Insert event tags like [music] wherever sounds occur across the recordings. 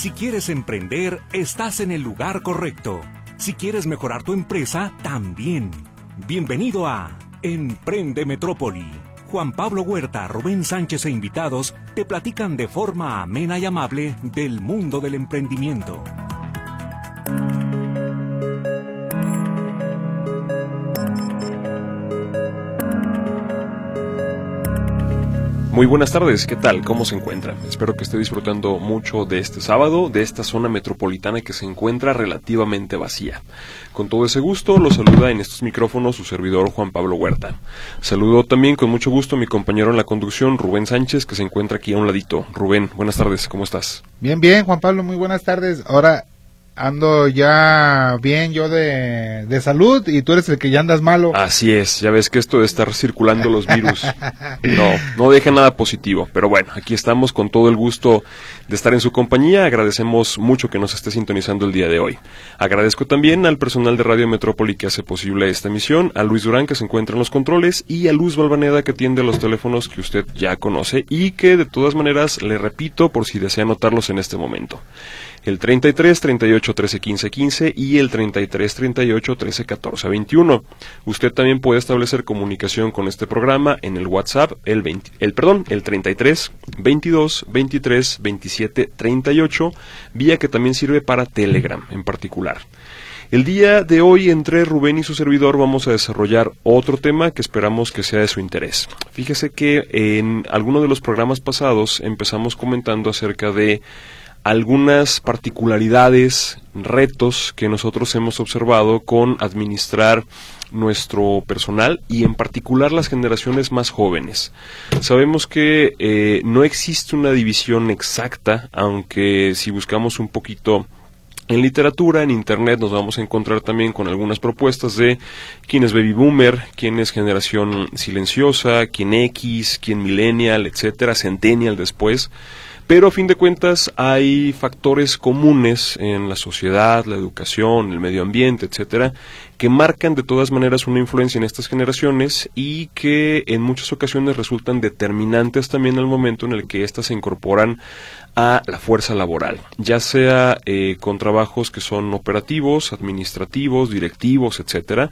Si quieres emprender, estás en el lugar correcto. Si quieres mejorar tu empresa, también. Bienvenido a Emprende Metrópoli. Juan Pablo Huerta, Rubén Sánchez e invitados te platican de forma amena y amable del mundo del emprendimiento. Muy buenas tardes, ¿qué tal? ¿Cómo se encuentra? Espero que esté disfrutando mucho de este sábado, de esta zona metropolitana que se encuentra relativamente vacía. Con todo ese gusto, lo saluda en estos micrófonos su servidor Juan Pablo Huerta. Saludo también con mucho gusto a mi compañero en la conducción, Rubén Sánchez, que se encuentra aquí a un ladito. Rubén, buenas tardes, ¿cómo estás? Bien, bien, Juan Pablo, muy buenas tardes. Ahora ando ya bien yo de, de, salud y tú eres el que ya andas malo. Así es, ya ves que esto de estar circulando los virus [laughs] no, no deja nada positivo. Pero bueno, aquí estamos con todo el gusto de estar en su compañía. Agradecemos mucho que nos esté sintonizando el día de hoy. Agradezco también al personal de Radio Metrópoli que hace posible esta emisión, a Luis Durán que se encuentra en los controles y a Luz Balvaneda que atiende los teléfonos que usted ya conoce y que de todas maneras le repito por si desea anotarlos en este momento el 33 38 13 15 15 y el 33 38 13 14 21. Usted también puede establecer comunicación con este programa en el WhatsApp, el 20, el perdón, el 33 22 23 27 38, vía que también sirve para Telegram en particular. El día de hoy entre Rubén y su servidor vamos a desarrollar otro tema que esperamos que sea de su interés. Fíjese que en alguno de los programas pasados empezamos comentando acerca de algunas particularidades, retos que nosotros hemos observado con administrar nuestro personal y en particular las generaciones más jóvenes. Sabemos que eh, no existe una división exacta, aunque si buscamos un poquito en literatura, en internet, nos vamos a encontrar también con algunas propuestas de quién es baby boomer, quién es generación silenciosa, quién X, quién millennial, etcétera, centennial después. Pero a fin de cuentas hay factores comunes en la sociedad, la educación, el medio ambiente, etcétera, que marcan de todas maneras una influencia en estas generaciones y que en muchas ocasiones resultan determinantes también al momento en el que éstas se incorporan a la fuerza laboral, ya sea eh, con trabajos que son operativos, administrativos, directivos, etcétera,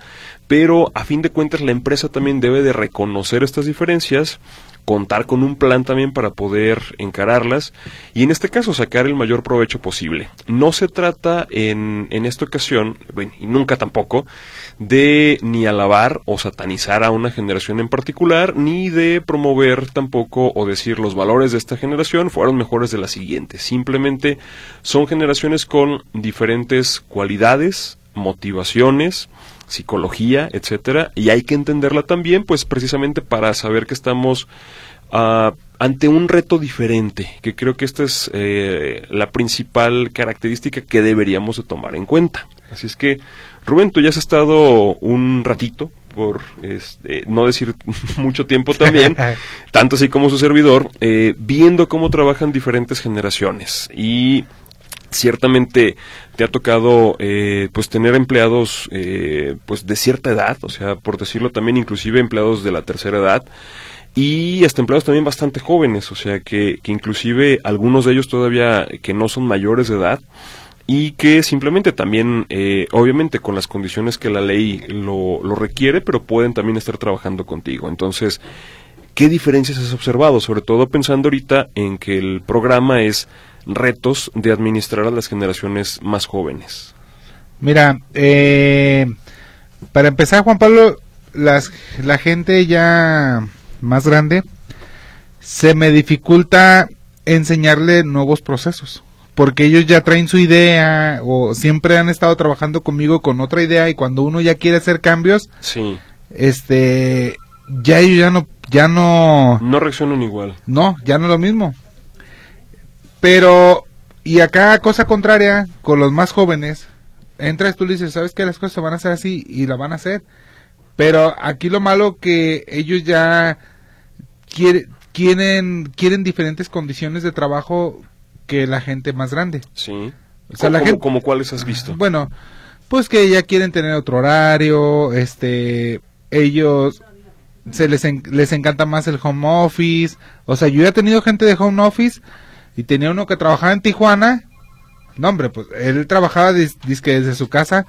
pero a fin de cuentas la empresa también debe de reconocer estas diferencias contar con un plan también para poder encararlas y en este caso sacar el mayor provecho posible. No se trata en, en esta ocasión, y nunca tampoco, de ni alabar o satanizar a una generación en particular, ni de promover tampoco o decir los valores de esta generación fueron mejores de la siguiente. Simplemente son generaciones con diferentes cualidades, motivaciones, psicología, etcétera, y hay que entenderla también, pues precisamente para saber que estamos uh, ante un reto diferente, que creo que esta es eh, la principal característica que deberíamos de tomar en cuenta. Así es que, Rubén, tú ya has estado un ratito, por este, no decir [laughs] mucho tiempo también, [laughs] tanto así como su servidor, eh, viendo cómo trabajan diferentes generaciones. Y ciertamente te ha tocado eh, pues tener empleados eh, pues de cierta edad o sea por decirlo también inclusive empleados de la tercera edad y hasta empleados también bastante jóvenes o sea que, que inclusive algunos de ellos todavía que no son mayores de edad y que simplemente también, eh, obviamente con las condiciones que la ley lo, lo requiere, pero pueden también estar trabajando contigo. Entonces, ¿qué diferencias has observado? Sobre todo pensando ahorita en que el programa es retos de administrar a las generaciones más jóvenes? Mira, eh, para empezar, Juan Pablo, las, la gente ya más grande se me dificulta enseñarle nuevos procesos porque ellos ya traen su idea o siempre han estado trabajando conmigo con otra idea y cuando uno ya quiere hacer cambios, sí. este, ya ellos ya no, ya no, no reaccionan igual. No, ya no es lo mismo. Pero, y acá cosa contraria, con los más jóvenes, entras tú y dices, ¿sabes que Las cosas se van a hacer así y la van a hacer. Pero aquí lo malo que ellos ya quieren, quieren diferentes condiciones de trabajo que la gente más grande. Sí. O sea, la gente, como cuáles has visto? Bueno, pues que ya quieren tener otro horario, este, ellos se les, les encanta más el home office. O sea, yo ya he tenido gente de home office y tenía uno que trabajaba en Tijuana No, hombre, pues él trabajaba disque desde su casa.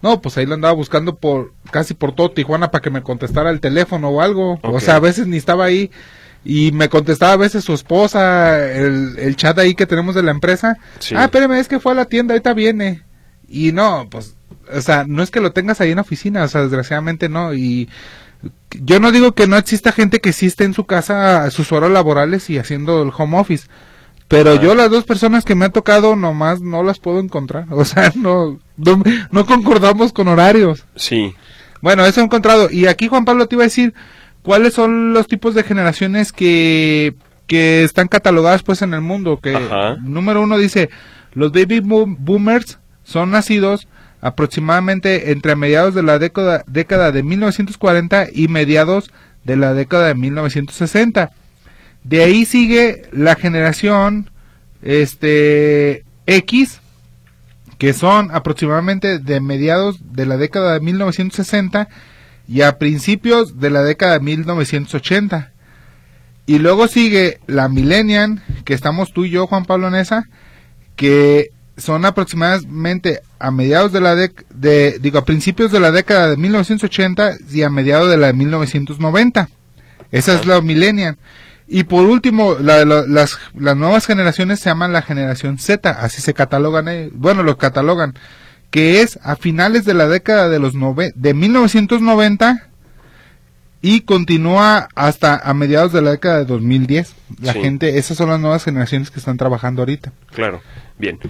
No, pues ahí lo andaba buscando por casi por todo Tijuana para que me contestara el teléfono o algo. O sea, a veces ni estaba ahí y me contestaba a veces su esposa, el, el chat ahí que tenemos de la empresa. Ah, espérame, es que fue a la tienda, ahorita viene. Y no, pues, o sea, no es que lo tengas ahí en la oficina, o sea, desgraciadamente no. Y yo no digo que no exista gente que sí esté en su casa a sus horas laborales y haciendo el home office. Pero yo las dos personas que me ha tocado nomás no las puedo encontrar. [laughs] O sea, no, no, concordamos con horarios. Sí. Bueno, eso he encontrado. Y aquí Juan Pablo te iba a decir cuáles son los tipos de generaciones que, que están catalogadas pues en el mundo. Que número uno dice, los baby boomers son nacidos aproximadamente entre mediados de la década, década de 1940 y mediados de la década de 1960. De ahí sigue la generación este X, que son aproximadamente de mediados de la década de 1960 y a principios de la década de 1980. Y luego sigue la Millennial, que estamos tú y yo, Juan Pablo Nesa, que son aproximadamente a mediados de la de, digo, a principios de la década de 1980 y a mediados de la de 1990. Esa es la Millennial. Y por último, las, las nuevas generaciones se llaman la generación Z, así se catalogan, eh, bueno, lo catalogan, que es a finales de la década de los nove, de 1990 y continúa hasta a mediados de la década de 2010. La gente, esas son las nuevas generaciones que están trabajando ahorita. Claro, bien.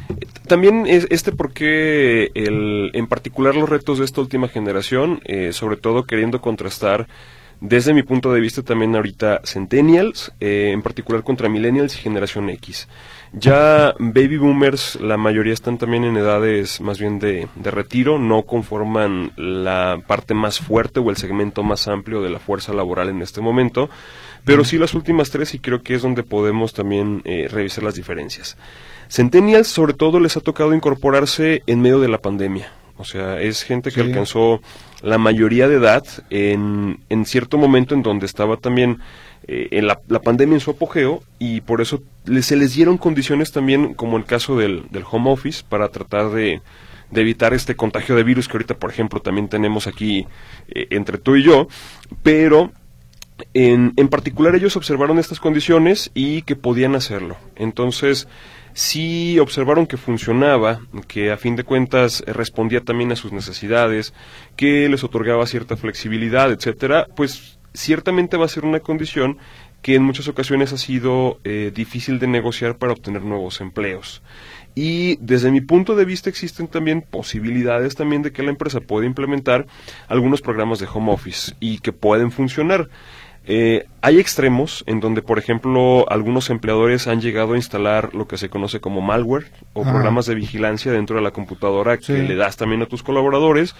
También es este porque el, en particular los retos de esta última generación, eh, sobre todo queriendo contrastar desde mi punto de vista también ahorita Centennials, eh, en particular contra Millennials y Generación X. Ya Baby Boomers, la mayoría están también en edades más bien de, de, retiro, no conforman la parte más fuerte o el segmento más amplio de la fuerza laboral en este momento, pero sí las últimas tres y creo que es donde podemos también eh, revisar las diferencias. Centennials sobre todo les ha tocado incorporarse en medio de la pandemia. O sea, es gente que alcanzó la mayoría de edad en, en cierto momento en donde estaba también eh, en la, pandemia en su apogeo y por eso se les dieron condiciones también, como el caso del, del home office, para tratar de, de, evitar este contagio de virus que ahorita, por ejemplo, también tenemos aquí eh, entre tú y yo, pero en, en particular ellos observaron estas condiciones y que podían hacerlo. Entonces, sí observaron que funcionaba, que a fin de cuentas eh, respondía también a sus necesidades, que les otorgaba cierta flexibilidad, etcétera, pues ciertamente va a ser una condición que en muchas ocasiones ha sido eh, difícil de negociar para obtener nuevos empleos. Y desde mi punto de vista existen también posibilidades también de que la empresa pueda implementar algunos programas de home office y que pueden funcionar. Eh, hay extremos en donde, por ejemplo, algunos empleadores han llegado a instalar lo que se conoce como malware o programas de vigilancia dentro de la computadora que le das también a tus colaboradores,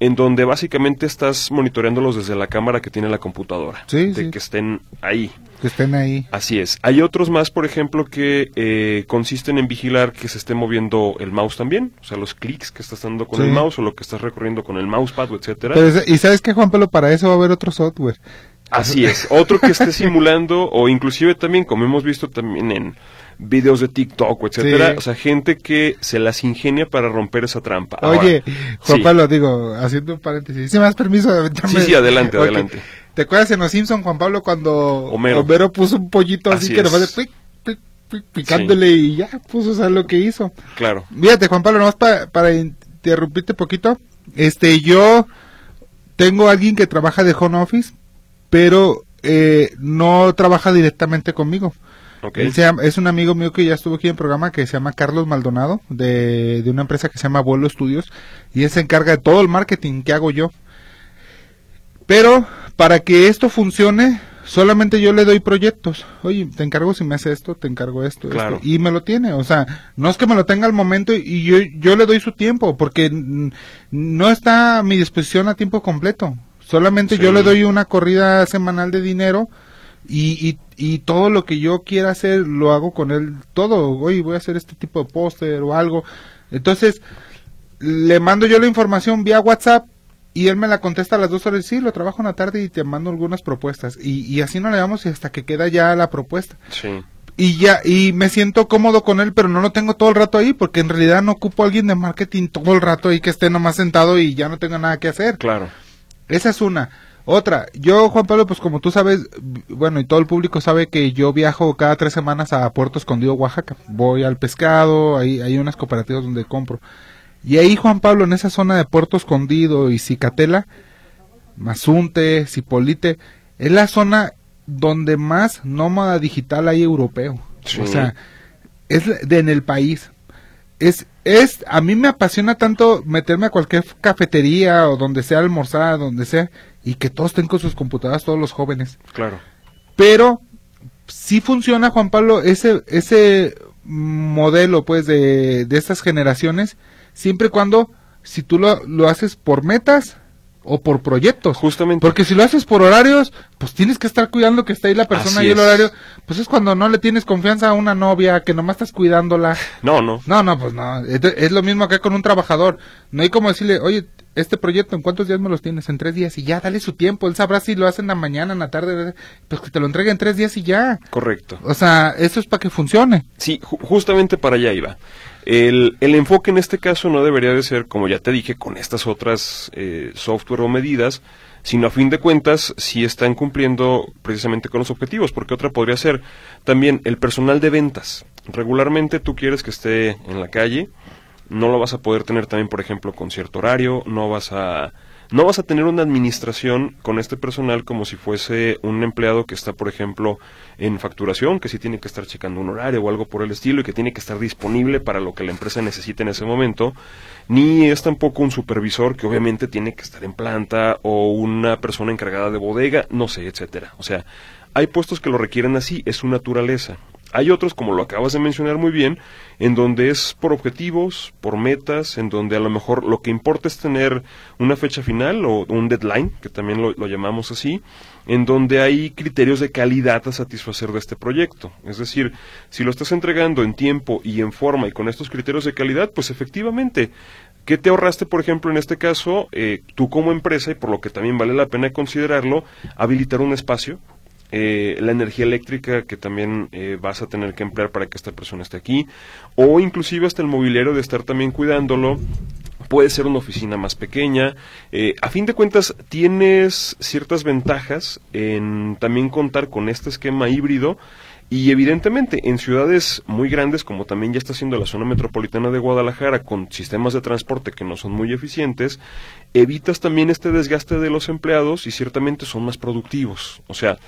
en donde básicamente estás monitoreándolos desde la cámara que tiene la computadora, de que estén ahí. Que estén ahí. Así es. Hay otros más, por ejemplo, que eh, consisten en vigilar que se esté moviendo el mouse también, o sea, los clics que estás dando con el mouse o lo que estás recorriendo con el mousepad, etcétera. y sabes que Juan Pablo, para eso va a haber otro software. Así es, otro que esté [laughs] simulando o inclusive también, como hemos visto también en videos de TikTok, etcétera, o sea, gente que se las ingenia para romper esa trampa. Oye, Juan Pablo, digo, haciendo un paréntesis, si me das permiso de Sí, sí, adelante, adelante. ¿Te acuerdas en Los Simpson, Juan Pablo, cuando Homero, puso un pollito así, que nomás de picándole y ya puso, o lo que hizo? Claro. Fíjate, Juan Pablo, nomás para, para interrumpirte poquito, este, yo tengo alguien que trabaja de home office, pero eh, no trabaja directamente conmigo. es un amigo mío que ya estuvo aquí en el programa que se llama Carlos Maldonado, de, de una empresa que se llama Vuelo Estudios, y él se encarga de todo el marketing que hago yo. Pero para que esto funcione, solamente yo le doy proyectos. Oye, te encargo si me hace esto, te encargo esto, esto. Y me lo tiene. O sea, no es que me lo tenga al momento y yo, yo le doy su tiempo, porque no está a mi disposición a tiempo completo. Solamente yo le doy una corrida semanal de dinero y, y, todo lo que yo quiera hacer lo hago con él. Todo, oye, voy a hacer este tipo de póster o algo. Entonces, le mando yo la información vía WhatsApp y él me la contesta a las dos horas. Sí, lo trabajo en la tarde y te mando algunas propuestas. Y, y así no le damos hasta que queda ya la propuesta. Sí. y ya, y me siento cómodo con él, pero no lo tengo todo el rato ahí, porque en realidad no ocupo a alguien de marketing todo el rato ahí que esté nomás sentado y ya no tenga nada que hacer. Claro. Esa es una. Otra, yo, Juan Pablo, pues como tú sabes, bueno, y todo el público sabe que yo viajo cada tres semanas a Puerto Escondido, Oaxaca. Voy al pescado, ahí hay unas cooperativas donde compro. Y ahí, Juan Pablo, en esa zona de Puerto Escondido y Cicatela, Mazunte, Cipolite, es la zona donde más nómada digital hay europeo. O sea, es de, en el país. Es, es, a mí me apasiona tanto meterme a cualquier cafetería o donde sea almorzar, donde sea, y que todos estén con sus computadoras, todos los jóvenes. Claro. Pero sí funciona, Juan Pablo, ese, ese modelo, pues, de, de estas generaciones, siempre y cuando, si tú lo, lo haces por metas, o por proyectos. Justamente. Porque si lo haces por horarios, pues tienes que estar cuidando que esté ahí la persona y el horario. Pues es cuando no le tienes confianza a una novia, que nomás estás cuidándola. No, no. No, no, pues no. Es, lo mismo acá con un trabajador. No hay como decirle, oye, este proyecto, ¿en cuántos días me los tienes? En tres días y ya, dale su tiempo. Él sabrá si lo hace en la mañana, en la tarde, pues que te lo entregue en tres días y ya. Correcto. O sea, eso es para que funcione. Sí, justamente para allá iba. El, el, enfoque en este caso no debería de ser, como ya te dije, con estas otras eh, software o medidas, sino a fin de cuentas si están cumpliendo precisamente con los objetivos, porque otra podría ser también el personal de ventas. Regularmente tú quieres que esté en la calle, no lo vas a poder tener también, por ejemplo, con cierto horario, no vas a no vas a tener una administración con este personal como si fuese un empleado que está, por ejemplo, en facturación, que sí tiene que estar checando un horario o algo por el estilo y que tiene que estar disponible para lo que la empresa necesite en ese momento, ni es tampoco un supervisor que obviamente tiene que estar en planta o una persona encargada de bodega, no sé, etcétera. O sea, hay puestos que lo requieren así, es su naturaleza. Hay otros, como lo acabas de mencionar muy bien, en donde es por objetivos, por metas, en donde a lo mejor lo que importa es tener una fecha final o un deadline, que también lo, llamamos así, en donde hay criterios de calidad a satisfacer de este proyecto. Es decir, si lo estás entregando en tiempo y en forma y con estos criterios de calidad, pues efectivamente ¿Qué te ahorraste, por ejemplo, en este caso, eh, tú como empresa, y por lo que también vale la pena considerarlo, habilitar un espacio eh, la energía eléctrica que también eh, vas a tener que emplear para que esta persona esté aquí, o inclusive hasta el mobiliario de estar también cuidándolo. Puede ser una oficina más pequeña. Eh, a fin de cuentas, tienes ciertas ventajas en también contar con este esquema híbrido y evidentemente en ciudades muy grandes, como también ya está siendo la zona metropolitana de Guadalajara, con sistemas de transporte que no son muy eficientes, evitas también este desgaste de los empleados y ciertamente son más productivos. O sea,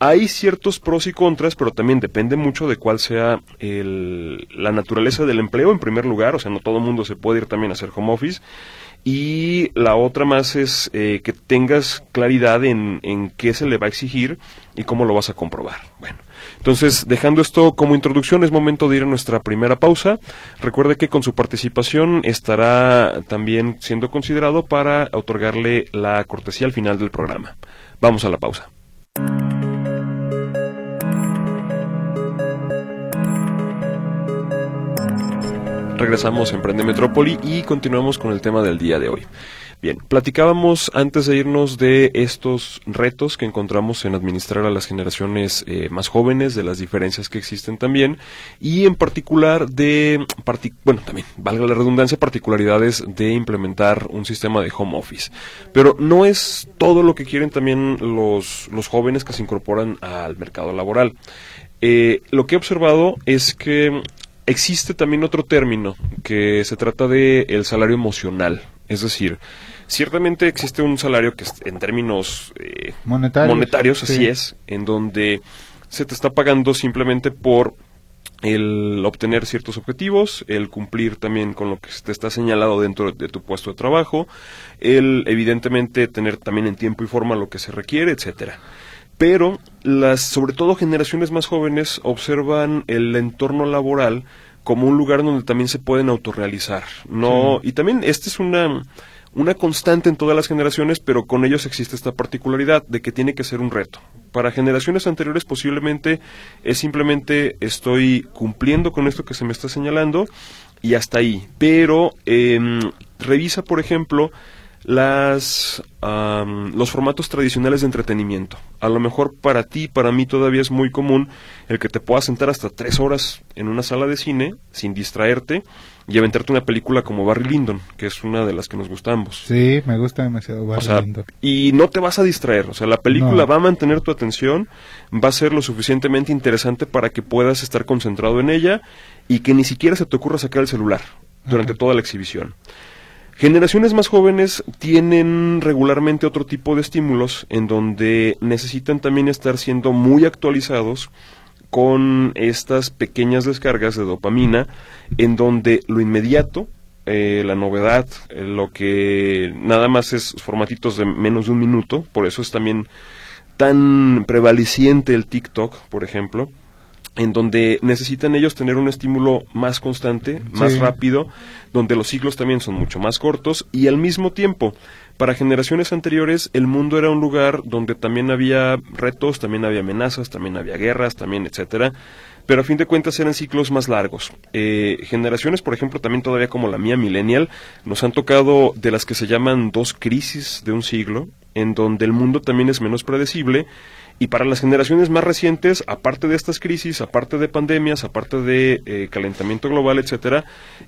hay ciertos pros y contras, pero también depende mucho de cuál sea la naturaleza del empleo en primer lugar. O sea, no todo el mundo se puede ir también a hacer home office. Y la otra más es eh, que tengas claridad en, en qué se le va a exigir y cómo lo vas a comprobar. Bueno. Entonces, dejando esto como introducción, es momento de ir a nuestra primera pausa. Recuerde que con su participación estará también siendo considerado para otorgarle la cortesía al final del programa. Vamos a la pausa. Regresamos a Emprende Metrópoli y continuamos con el tema del día de hoy. Bien, platicábamos antes de irnos de estos retos que encontramos en administrar a las generaciones eh, más jóvenes, de las diferencias que existen también, y en particular de, bueno, también, valga la redundancia, particularidades de implementar un sistema de home office. Pero no es todo lo que quieren también los, los jóvenes que se incorporan al mercado laboral. Eh, lo que he observado es que existe también otro término que se trata de el salario emocional. Es decir, ciertamente existe un salario que en términos eh, monetarios, así es, en donde se te está pagando simplemente por el obtener ciertos objetivos, el cumplir también con lo que te está señalado dentro de tu puesto de trabajo, el evidentemente tener también en tiempo y forma lo que se requiere, etcétera. Pero las, sobre todo generaciones más jóvenes, observan el entorno laboral como un lugar donde también se pueden autorrealizar. No, y también esta es una una constante en todas las generaciones, pero con ellos existe esta particularidad de que tiene que ser un reto. Para generaciones anteriores posiblemente es simplemente estoy cumpliendo con esto que se me está señalando y hasta ahí. Pero em, revisa, por ejemplo, las los formatos tradicionales de entretenimiento. A lo mejor para ti, para mí todavía es muy común el que te puedas sentar hasta tres horas en una sala de cine sin distraerte y aventarte una película como Barry Lyndon, que es una de las que nos gusta ambos. Sí, me gusta demasiado Barry Lyndon. Y no te vas a distraer, o sea, la película va a mantener tu atención, va a ser lo suficientemente interesante para que puedas estar concentrado en ella y que ni siquiera se te ocurra sacar el celular durante toda la exhibición. Generaciones más jóvenes tienen regularmente otro tipo de estímulos en donde necesitan también estar siendo muy actualizados con estas pequeñas descargas de dopamina en donde lo inmediato, eh, la novedad, eh, lo que nada más es formatitos de menos de un minuto, por eso es también tan prevaleciente el TikTok, por ejemplo, en donde necesitan ellos tener un estímulo más constante, más rápido, donde los ciclos también son mucho más cortos y al mismo tiempo, para generaciones anteriores el mundo era un lugar donde también había retos, también había amenazas, también había guerras, también etcétera, pero a fin de cuentas eran ciclos más largos. Eh, generaciones, por ejemplo, también todavía como la mía millennial, nos han tocado de las que se llaman dos crisis de un siglo, en donde el mundo también es menos predecible y para las generaciones más recientes, aparte de estas crisis, aparte de pandemias, aparte de eh, calentamiento global, etcétera,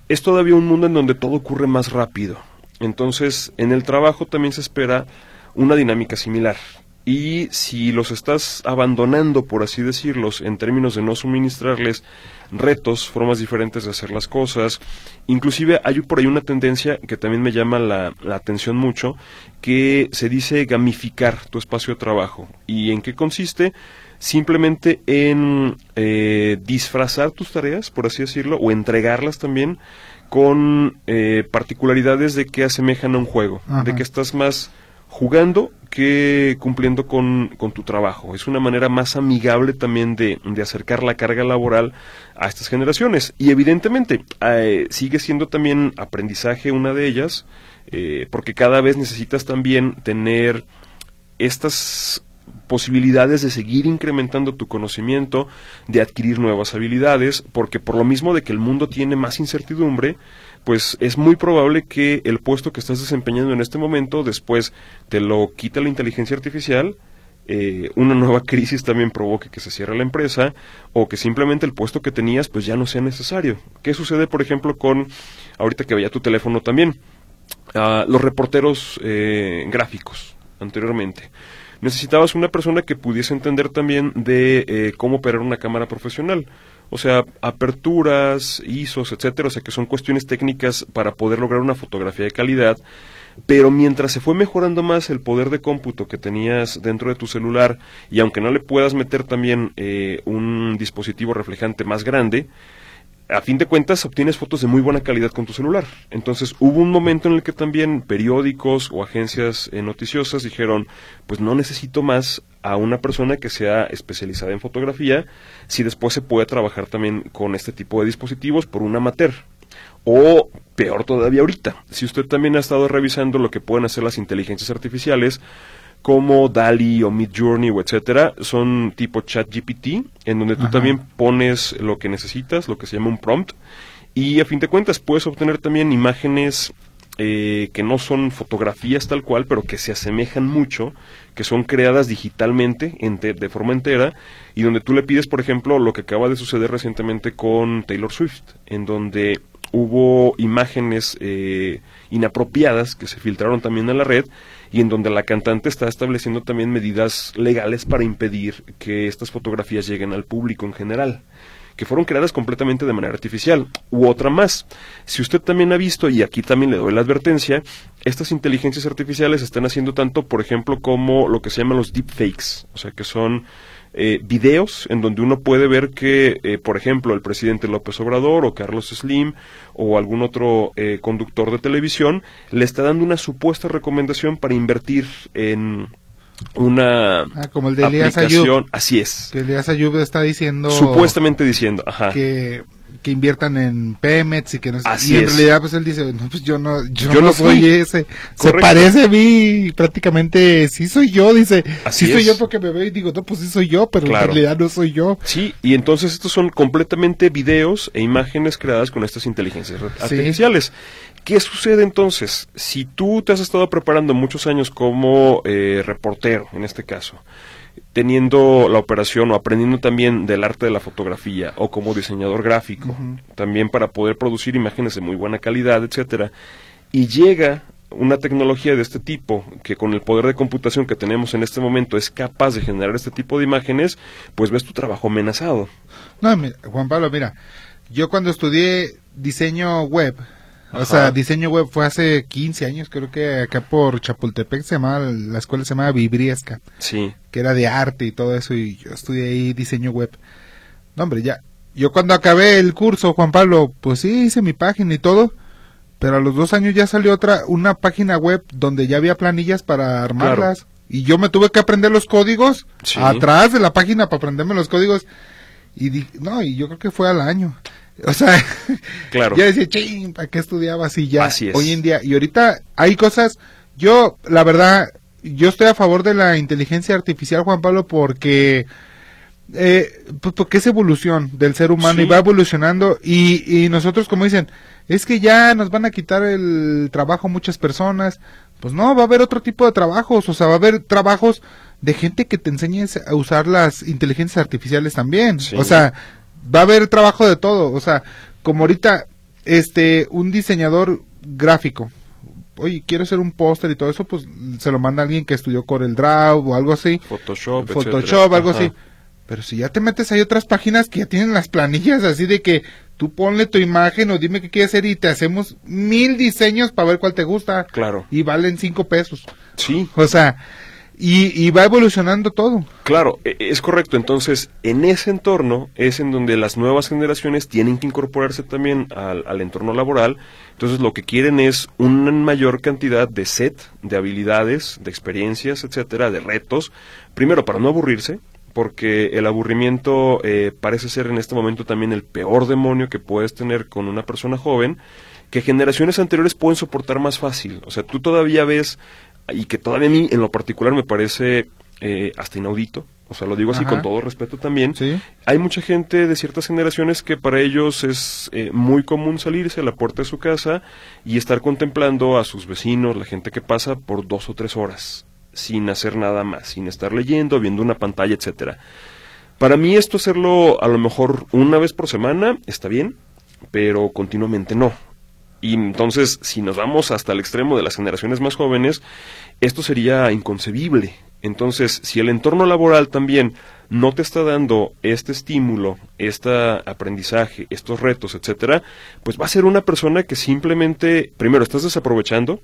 es todavía un mundo en donde todo ocurre más rápido. Entonces, en el trabajo también se espera una dinámica similar y si los estás abandonando, por así decirlos, en términos de no suministrarles retos, formas diferentes de hacer las cosas, inclusive hay por ahí una tendencia que también me llama la, atención mucho, que se dice gamificar tu espacio de trabajo. ¿Y en qué consiste? Simplemente en eh, disfrazar tus tareas, por así decirlo, o entregarlas también con eh, particularidades de que asemejan a un juego, de que estás más jugando que cumpliendo con, tu trabajo. Es una manera más amigable también de, acercar la carga laboral a estas generaciones. Y evidentemente eh, sigue siendo también aprendizaje una de ellas, eh, porque cada vez necesitas también tener estas posibilidades de seguir incrementando tu conocimiento, de adquirir nuevas habilidades, porque por lo mismo de que el mundo tiene más incertidumbre, pues es muy probable que el puesto que estás desempeñando en este momento después te lo quita la inteligencia artificial, eh, una nueva [laughs] crisis también provoque que se cierre la empresa o que simplemente el puesto que tenías pues ya no sea necesario. ¿Qué sucede, por ejemplo, con, ahorita que veía tu teléfono también, ah, los reporteros eh, gráficos anteriormente? Necesitabas una persona que pudiese entender también de eh, cómo operar una cámara profesional o sea, aperturas, ISOs, etcétera, o sea, que son cuestiones técnicas para poder lograr una fotografía de calidad. Pero mientras se fue mejorando más el poder de cómputo que tenías dentro de tu celular, y aunque no le puedas meter también eh, un dispositivo reflejante más grande, a fin de cuentas obtienes fotos de muy buena calidad con tu celular. Entonces hubo un momento en el que también periódicos o agencias eh, noticiosas dijeron, pues no necesito más a una persona que sea especializada en fotografía, si después se puede trabajar también con este tipo de dispositivos por un amateur. O peor todavía ahorita, si usted también ha estado revisando lo que pueden hacer las inteligencias artificiales, como DALI o Midjourney o etcétera, son tipo ChatGPT, en donde tú también pones lo que necesitas, lo que se llama un prompt, y a fin de cuentas puedes obtener también imágenes eh, que no son fotografías tal cual, pero que se asemejan mucho, que son creadas digitalmente de forma entera, y donde tú le pides, por ejemplo, lo que acaba de suceder recientemente con Taylor Swift, en donde hubo imágenes eh, inapropiadas que se filtraron también a la red y en donde la cantante está estableciendo también medidas legales para impedir que estas fotografías lleguen al público en general que fueron creadas completamente de manera artificial. U otra más, si usted también ha visto, y aquí también le doy la advertencia, estas inteligencias artificiales están haciendo tanto, por ejemplo, como lo que se llaman los deepfakes, o sea, que son eh, videos en donde uno puede ver que, eh, por ejemplo, el presidente López Obrador o Carlos Slim o algún otro eh, conductor de televisión le está dando una supuesta recomendación para invertir en una ah, como el de Elías Ayub, así es. Que Elías Ayub está diciendo supuestamente diciendo, ajá. que que inviertan en Pemex y que no. Así y en es. realidad pues él dice, no, pues yo no, yo, Yo no soy ese. Se parece a mí prácticamente, sí soy yo, dice. Así sí soy es. yo porque me veo y digo, no, pues sí soy yo, pero Claro. en realidad no soy yo. Sí, y entonces estos son completamente videos e imágenes creadas con estas inteligencias artificiales. ¿Qué sucede entonces? Si tú te has estado preparando muchos años como eh, reportero, en este caso, teniendo la operación o aprendiendo también del arte de la fotografía o como diseñador gráfico, también para poder producir imágenes de muy buena calidad, etcétera, y llega una tecnología de este tipo que con el poder de computación que tenemos en este momento es capaz de generar este tipo de imágenes, pues ves tu trabajo amenazado. No, Juan Pablo, mira, yo cuando estudié diseño web, o sea, diseño web fue hace 15 años, creo que acá por Chapultepec se llamaba, la escuela se llamaba Vibriesca, Sí, que era de arte y todo eso, y yo estudié ahí diseño web. No, hombre, ya, yo cuando acabé el curso, Juan Pablo, pues sí, hice mi página y todo, pero a los dos años ya salió otra, una página web donde ya había planillas para armarlas. Y yo me tuve que aprender los códigos Sí. atrás de la página para aprenderme los códigos. Y di- no, y yo creo que fue al año. O sea, [laughs] Claro. ya decía, ching, ¿para qué estudiaba así ya? Así es. Hoy en día, y ahorita hay cosas, yo, la verdad, yo estoy a favor de la inteligencia artificial, Juan Pablo, porque, eh, pues porque es evolución del ser humano Sí. y va evolucionando y, y nosotros como dicen, es que ya nos van a quitar el trabajo muchas personas, pues no, va a haber otro tipo de trabajos, o sea, va a haber trabajos de gente que te enseñe a usar las inteligencias artificiales también, Sí. o sea, va a haber trabajo de todo, o sea, como ahorita, este, un diseñador gráfico, oye, quiero hacer un póster y todo eso, pues se lo manda alguien que estudió Corel Draw o algo así, Photoshop, Photoshop, etcétera. algo Ajá. así. Pero si ya te metes hay otras páginas que ya tienen las planillas así de que tú ponle tu imagen o dime qué quieres hacer y te hacemos mil diseños para ver cuál te gusta. Claro. Y valen cinco pesos. Sí, O sea, y, y va evolucionando todo. Claro, e- es correcto. Entonces, en ese entorno es en donde las nuevas generaciones tienen que incorporarse también al, al entorno laboral. Entonces, lo que quieren es una mayor cantidad de set, de habilidades, de experiencias, etcétera, de retos. Primero, para no aburrirse, porque el aburrimiento eh, parece ser en este momento también el peor demonio que puedes tener con una persona joven, que generaciones anteriores pueden soportar más fácil. O sea, tú todavía ves, y que todavía a mí en lo particular me parece eh, hasta inaudito, o sea, lo digo así Ajá. con todo respeto también, Sí. hay mucha gente de ciertas generaciones que para ellos es eh, muy común salirse a la puerta de su casa y estar contemplando a sus vecinos, la gente que pasa por dos o tres horas, sin hacer nada más, sin estar leyendo, viendo una pantalla, etcétera. Para mí esto hacerlo a lo mejor una vez por semana está bien, pero continuamente no. Y entonces, si nos vamos hasta el extremo de las generaciones más jóvenes, esto sería inconcebible. Entonces, si el entorno laboral también no te está dando este estímulo, este aprendizaje, estos retos, etcétera, pues va a ser una persona que simplemente, primero, estás desaprovechando,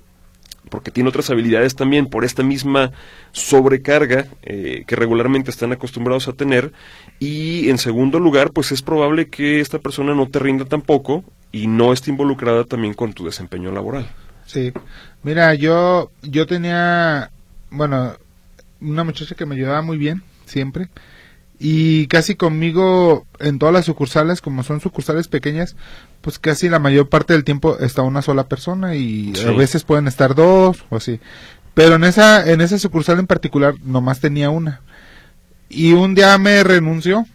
porque tiene otras habilidades también por esta misma sobrecarga eh, que regularmente están acostumbrados a tener y en segundo lugar pues es probable que esta persona no te rinda tampoco y no esté involucrada también con tu desempeño laboral. Sí. Mira, yo, yo tenía, bueno, una muchacha que me ayudaba muy bien, siempre. Y casi conmigo en todas las sucursales, como son sucursales pequeñas, pues casi la mayor parte del tiempo está una sola persona y Sí. a veces pueden estar dos o así. Pero en esa, en esa sucursal en particular nomás tenía una. Y un día me renunció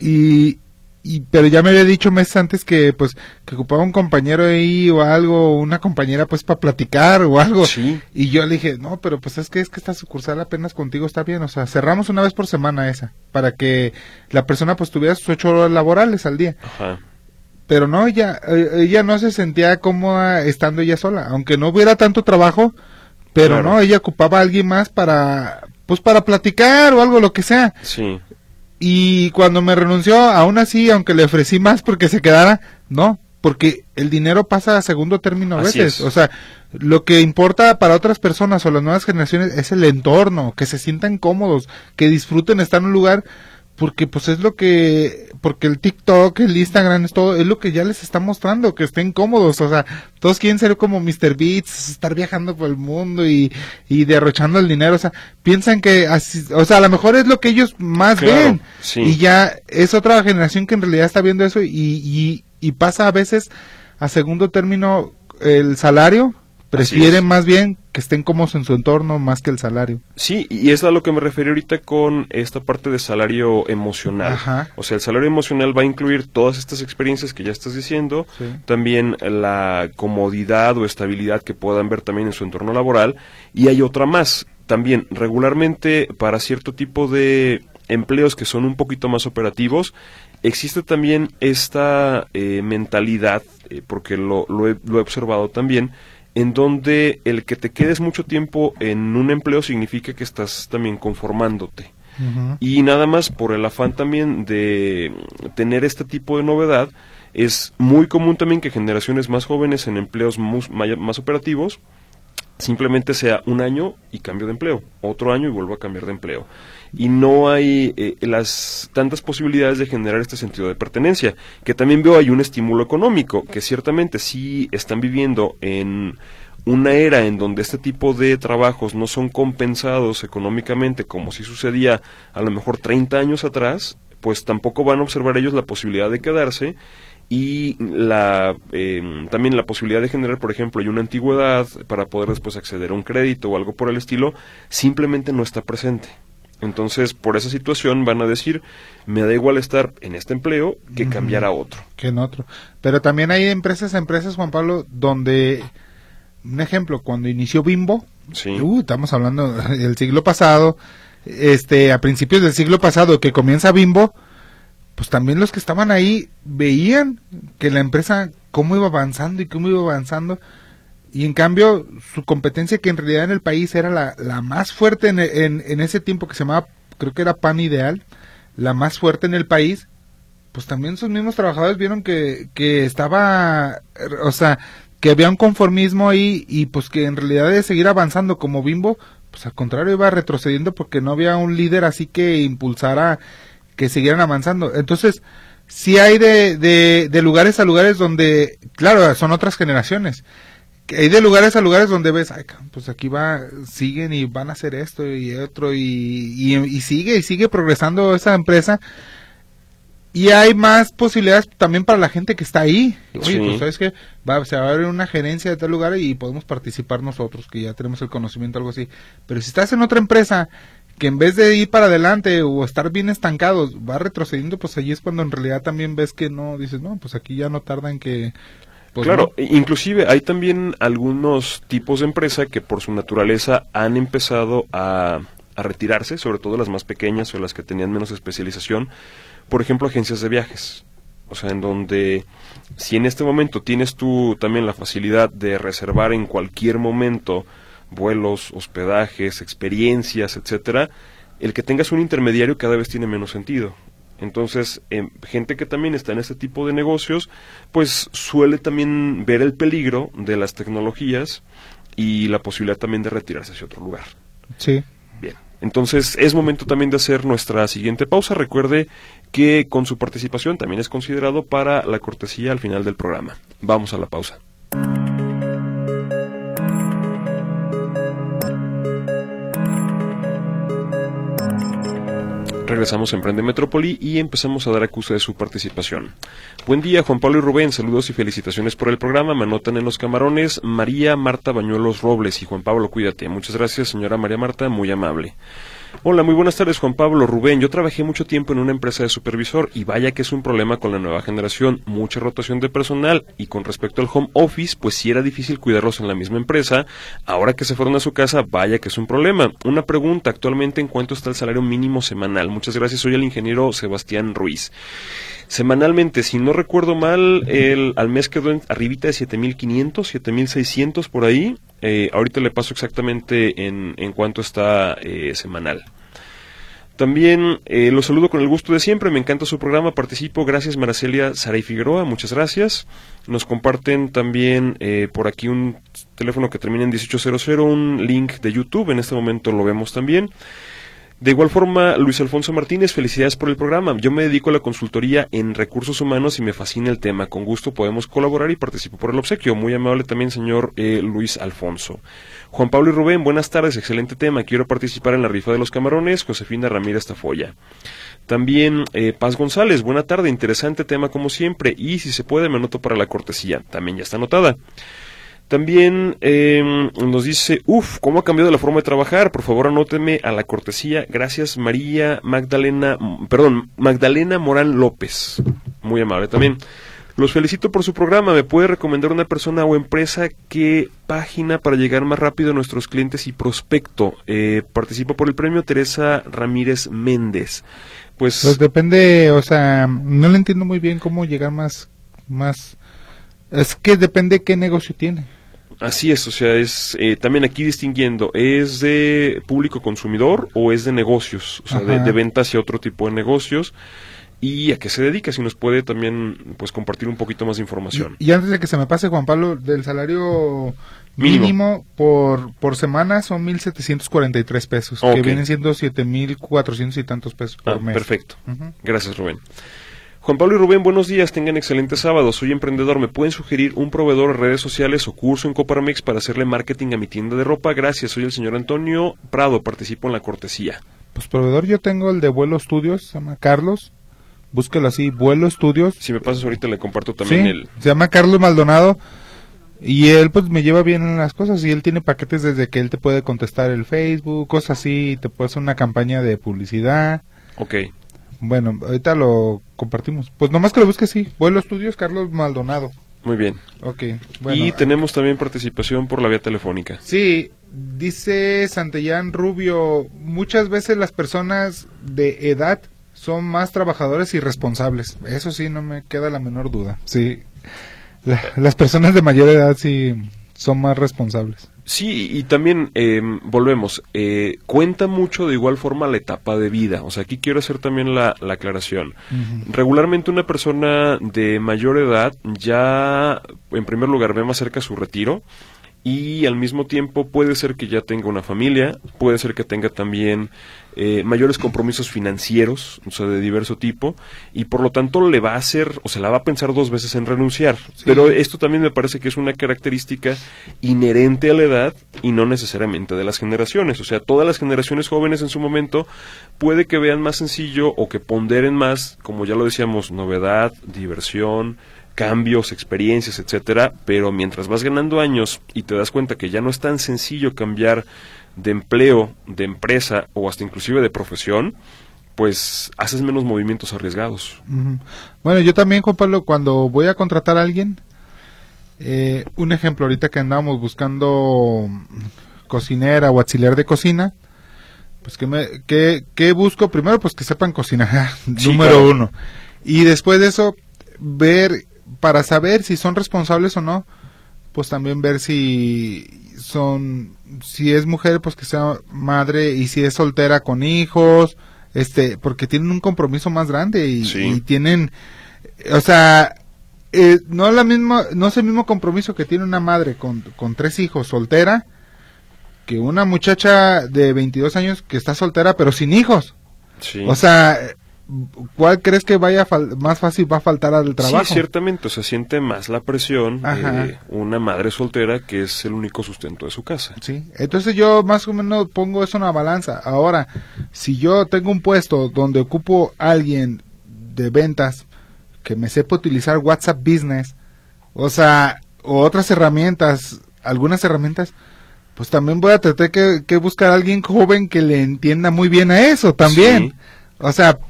y, y pero ya me había dicho meses antes que pues que ocupaba un compañero ahí o algo, una compañera pues para platicar o algo. Sí. Y yo le dije, no, pero pues es que es que esta sucursal apenas contigo está bien, o sea, cerramos una vez por semana esa, para que la persona pues tuviera sus ocho horas laborales al día. Ajá. Pero no, ella, eh, ella no se sentía cómoda estando ella sola, aunque no hubiera tanto trabajo, pero Claro. no, ella ocupaba a alguien más para, pues para platicar o algo, lo que sea. Sí. Y cuando me renunció, aún así, aunque le ofrecí más porque se quedara, no, porque el dinero pasa a segundo término a veces. es. O sea, lo que importa para otras personas o las nuevas generaciones es el entorno, que se sientan cómodos, que disfruten estar en un lugar, porque pues es lo que porque el TikTok, el Instagram es todo, es lo que ya les está mostrando, que estén cómodos, o sea, todos quieren ser como Mr. Beats, estar viajando por el mundo y, y derrochando el dinero, o sea, piensan que así, o sea, a lo mejor es lo que ellos más ven y ya es otra generación que en realidad está viendo eso y, y, y pasa a veces a segundo término el salario prefieren más bien que estén cómodos en su entorno más que el salario. Sí, y es a lo que me referí ahorita con esta parte de salario emocional. O sea, el salario emocional va a incluir todas estas experiencias que ya estás diciendo, también la comodidad o estabilidad que puedan ver también en su entorno laboral, y hay otra más. También, regularmente, para cierto tipo de empleos que son un poquito más operativos, existe también esta eh, mentalidad, eh, porque lo, lo, he, lo he observado también, en donde el que te quedes mucho tiempo en un empleo significa que estás también conformándote. Y nada más por el afán también de tener este tipo de novedad, es muy común también que generaciones más jóvenes en empleos más operativos simplemente sea un año y cambio de empleo, otro año y vuelvo a cambiar de empleo y no hay eh, las tantas posibilidades de generar este sentido de pertenencia, que también veo hay un estímulo económico, que ciertamente sí están viviendo en una era en donde este tipo de trabajos no son compensados económicamente como si sucedía a lo mejor 30 años atrás, pues tampoco van a observar ellos la posibilidad de quedarse y la, em, también la posibilidad de generar, por ejemplo, y una antigüedad para poder después acceder a un crédito o algo por el estilo, simplemente no está presente. Entonces, por esa situación van a decir, me da igual estar en este empleo que cambiar a otro. Que en otro. Pero también hay empresas, empresas, Juan Pablo, donde, un ejemplo, cuando inició Bimbo, uh, estamos hablando [laughs] del siglo pasado, este, a principios del siglo pasado que comienza Bimbo, pues también los que estaban ahí veían que la empresa cómo iba avanzando y cómo iba avanzando y en cambio, su competencia, que en realidad en el país era la, la más fuerte en, en, ese tiempo que se llamaba, creo que era Pan Ideal, la más fuerte en el país, pues también sus mismos trabajadores vieron que, que estaba, o sea, que había un conformismo ahí y pues que en realidad de seguir avanzando como Bimbo, pues al contrario iba retrocediendo porque no había un líder así que impulsara que siguieran avanzando. Entonces, sí hay de, de, de lugares a lugares donde, claro, son otras generaciones hay de lugares a lugares donde ves, ay, pues aquí va, siguen y van a hacer esto y otro y, y, sigue y sigue progresando esa empresa. Y hay más posibilidades también para la gente que está ahí. Oye, pues sabes que va, se va a abrir una gerencia de tal lugar y podemos participar nosotros, que ya tenemos el conocimiento, algo así. Pero si estás en otra empresa que en vez de ir para adelante o estar bien estancados, va retrocediendo, pues allí es cuando en realidad también ves que no, dices, no, pues aquí ya no tarda en que pues claro, inclusive hay también algunos tipos de empresa que por su naturaleza han empezado a, retirarse, sobre todo las más pequeñas o las que tenían menos especialización, por ejemplo, agencias de viajes. O sea, en donde si en este momento tienes tú también la facilidad de reservar en cualquier momento vuelos, hospedajes, experiencias, etcétera, el que tengas un intermediario cada vez tiene menos sentido. Entonces, em, gente que también está en este tipo de negocios, pues suele también ver el peligro de las tecnologías y la posibilidad también de retirarse hacia otro lugar. Sí. Bien. Entonces, es momento también de hacer nuestra siguiente pausa. Recuerde que con su participación también es considerado para la cortesía al final del programa. Vamos a la pausa. Regresamos a Emprende Metrópoli y empezamos a dar acusa de su participación. Buen día, Juan Pablo y Rubén. Saludos y felicitaciones por el programa. Me anotan en los camarones María Marta Bañuelos Robles y Juan Pablo, cuídate. Muchas gracias, señora María Marta, muy amable. Hola, muy buenas tardes Juan Pablo, Rubén. Yo trabajé mucho tiempo en una empresa de supervisor y vaya que es un problema con la nueva generación, mucha rotación de personal y con respecto al home office, pues sí era difícil cuidarlos en la misma empresa. Ahora que se fueron a su casa, vaya que es un problema. Una pregunta, actualmente en cuánto está el salario mínimo semanal. Muchas gracias, soy el ingeniero Sebastián Ruiz. Semanalmente, si no recuerdo mal, el, al mes quedó en, arribita de 7.500, 7.600 por ahí. Eh, ahorita le paso exactamente en, en cuánto está eh, semanal. También eh, los saludo con el gusto de siempre, me encanta su programa, participo, gracias Maracelia Saray Figueroa, muchas gracias. Nos comparten también eh, por aquí un teléfono que termina en 1800, un link de YouTube, en este momento lo vemos también. De igual forma, Luis Alfonso Martínez, felicidades por el programa. Yo me dedico a la consultoría en recursos humanos y me fascina el tema. Con gusto podemos colaborar y participo por el obsequio. Muy amable también, señor eh, Luis Alfonso. Juan Pablo y Rubén, buenas tardes, excelente tema. Quiero participar en la rifa de los camarones. Josefina Ramírez Tafoya. También eh, Paz González, buena tarde, interesante tema como siempre. Y si se puede, me anoto para la cortesía. También ya está anotada. También eh, nos dice, uff, ¿cómo ha cambiado la forma de trabajar? Por favor, anóteme a la cortesía. Gracias, María Magdalena, perdón, Magdalena Morán López. Muy amable también. Los felicito por su programa. ¿Me puede recomendar una persona o empresa qué página para llegar más rápido a nuestros clientes y prospecto? Eh, participo por el premio Teresa Ramírez Méndez. Pues, Pues depende, o sea, no le entiendo muy bien cómo llegar más, más. Es que depende qué negocio tiene. Así es, o sea, es eh, también aquí distinguiendo, ¿es de público consumidor o es de negocios? O sea, de, de venta hacia otro tipo de negocios. ¿Y a qué se dedica? Si nos puede también pues compartir un poquito más de información. Y, y antes de que se me pase, Juan Pablo, del salario Mínimo. mínimo, por, por semana son 1.743 pesos, que vienen siendo 7.400 y tantos pesos por Ah, mes. perfecto. Gracias, Rubén. Juan Pablo y Rubén, buenos días, tengan excelente sábado. Soy emprendedor. ¿Me pueden sugerir un proveedor de redes sociales o curso en Coparmex para hacerle marketing a mi tienda de ropa? Gracias, soy el señor Antonio Prado, participo en la cortesía. Pues proveedor yo tengo el de Vuelo Estudios, se llama Carlos. Búsquelo así, Vuelo Estudios. Si me pasas ahorita le comparto también Sí, el... se llama Carlos Maldonado. Y él pues me lleva bien en las cosas y él tiene paquetes desde que él te puede contestar el Facebook, cosas así, te puede hacer una campaña de publicidad. Ok, Bueno, ahorita lo compartimos. Pues nomás que lo busques, sí. Vuelo Estudios, Carlos Maldonado. muy bien. Ok, bueno. y tenemos también participación por la vía telefónica. Sí, dice Santellán Rubio, muchas veces las personas de edad son más trabajadores y responsables. Eso sí, no me queda la menor duda. Sí, La- las personas de mayor edad sí son más responsables. Sí, y también eh, volvemos, eh, cuenta mucho de igual forma la etapa de vida. O sea, aquí quiero hacer también la, la aclaración. Regularmente una persona de mayor edad ya, en primer lugar, ve más cerca su retiro y al mismo tiempo puede ser que ya tenga una familia, puede ser que tenga también eh, mayores compromisos financieros, o sea, de diverso tipo, y por lo tanto le va a hacer, o se la va a pensar dos veces en renunciar. Pero esto también me parece que es una característica inherente a la edad y no necesariamente de las generaciones. O sea, todas las generaciones jóvenes en su momento puede que vean más sencillo o que ponderen más, como ya lo decíamos, novedad, diversión, cambios, experiencias, etcétera, pero mientras vas ganando años y te das cuenta que ya no es tan sencillo cambiar de empleo, de empresa o hasta inclusive de profesión, pues haces menos movimientos arriesgados. Bueno, yo también, Juan Pablo, cuando voy a contratar a alguien, eh, un ejemplo, ahorita que andamos buscando cocinera o auxiliar de cocina, pues que, me, que, que busco primero, pues que sepan cocinar, [laughs] Sí, número claro. uno. Y después de eso, ver, para saber si son responsables o no, pues también ver si son, si es mujer, pues que sea madre, y si es soltera con hijos, este, porque tienen un compromiso más grande y, Sí. y tienen, o sea, eh, no la misma, no es el mismo compromiso que tiene una madre con, con tres hijos soltera que una muchacha de 22 años que está soltera pero sin hijos. Sí. O sea, ¿cuál crees que vaya más fácil va a faltar al trabajo? Sí, ciertamente, o sea, siente más la presión de una madre soltera que es el único sustento de su casa. Sí, entonces yo más o menos pongo eso en una balanza. Ahora, si yo tengo un puesto donde ocupo a alguien de ventas que me sepa utilizar WhatsApp Business, o sea, o otras herramientas, algunas herramientas, pues también voy a tratar que, que buscar a alguien joven que le entienda muy bien a eso también. Sí. O sea, Eh,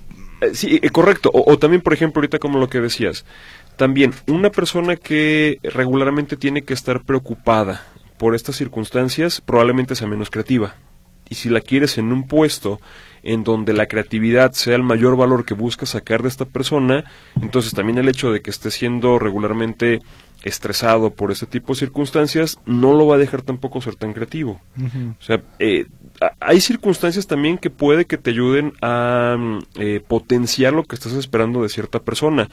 sí, eh, correcto. O, o también, por ejemplo, ahorita como lo que decías, también una persona que regularmente tiene que estar preocupada por estas circunstancias probablemente sea menos creativa. Y si la quieres en un puesto en donde la creatividad sea el mayor valor que buscas sacar de esta persona, entonces también el hecho de que esté siendo regularmente estresado por este tipo de circunstancias, no lo va a dejar tampoco ser tan creativo. O sea, eh, hay circunstancias también que puede que te ayuden a mm, eh, potenciar lo que estás esperando de cierta persona.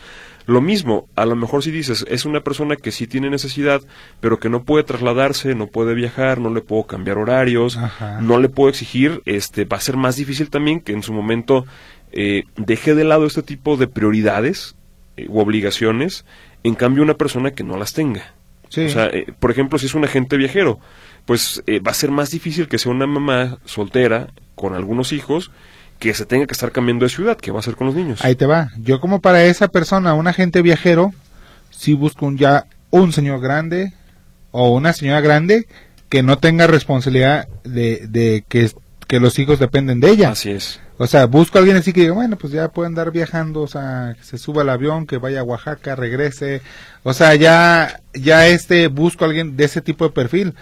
Lo mismo, a lo mejor si dices, es una persona que sí tiene necesidad, pero que no puede trasladarse, no puede viajar, no le puedo cambiar horarios, Ajá. no le puedo exigir, este, va a ser más difícil también que en su momento eh, deje de lado este tipo de prioridades eh, u obligaciones, en cambio una persona que no las tenga. Sí. O sea, eh, por ejemplo, si es un agente viajero, pues eh, va a ser más difícil que sea una mamá soltera con algunos hijos que se tenga que estar cambiando de ciudad, que va a hacer con los niños. Ahí te va. Yo como para esa persona, un agente viajero, sí busco un ya un señor grande o una señora grande que no tenga responsabilidad de, de que, que los hijos dependen de ella. Así es. O sea, busco a alguien así que diga, bueno, pues ya puede andar viajando, o sea, que se suba al avión, que vaya a Oaxaca, regrese. O sea, ya, ya este, busco a alguien de ese tipo de perfil.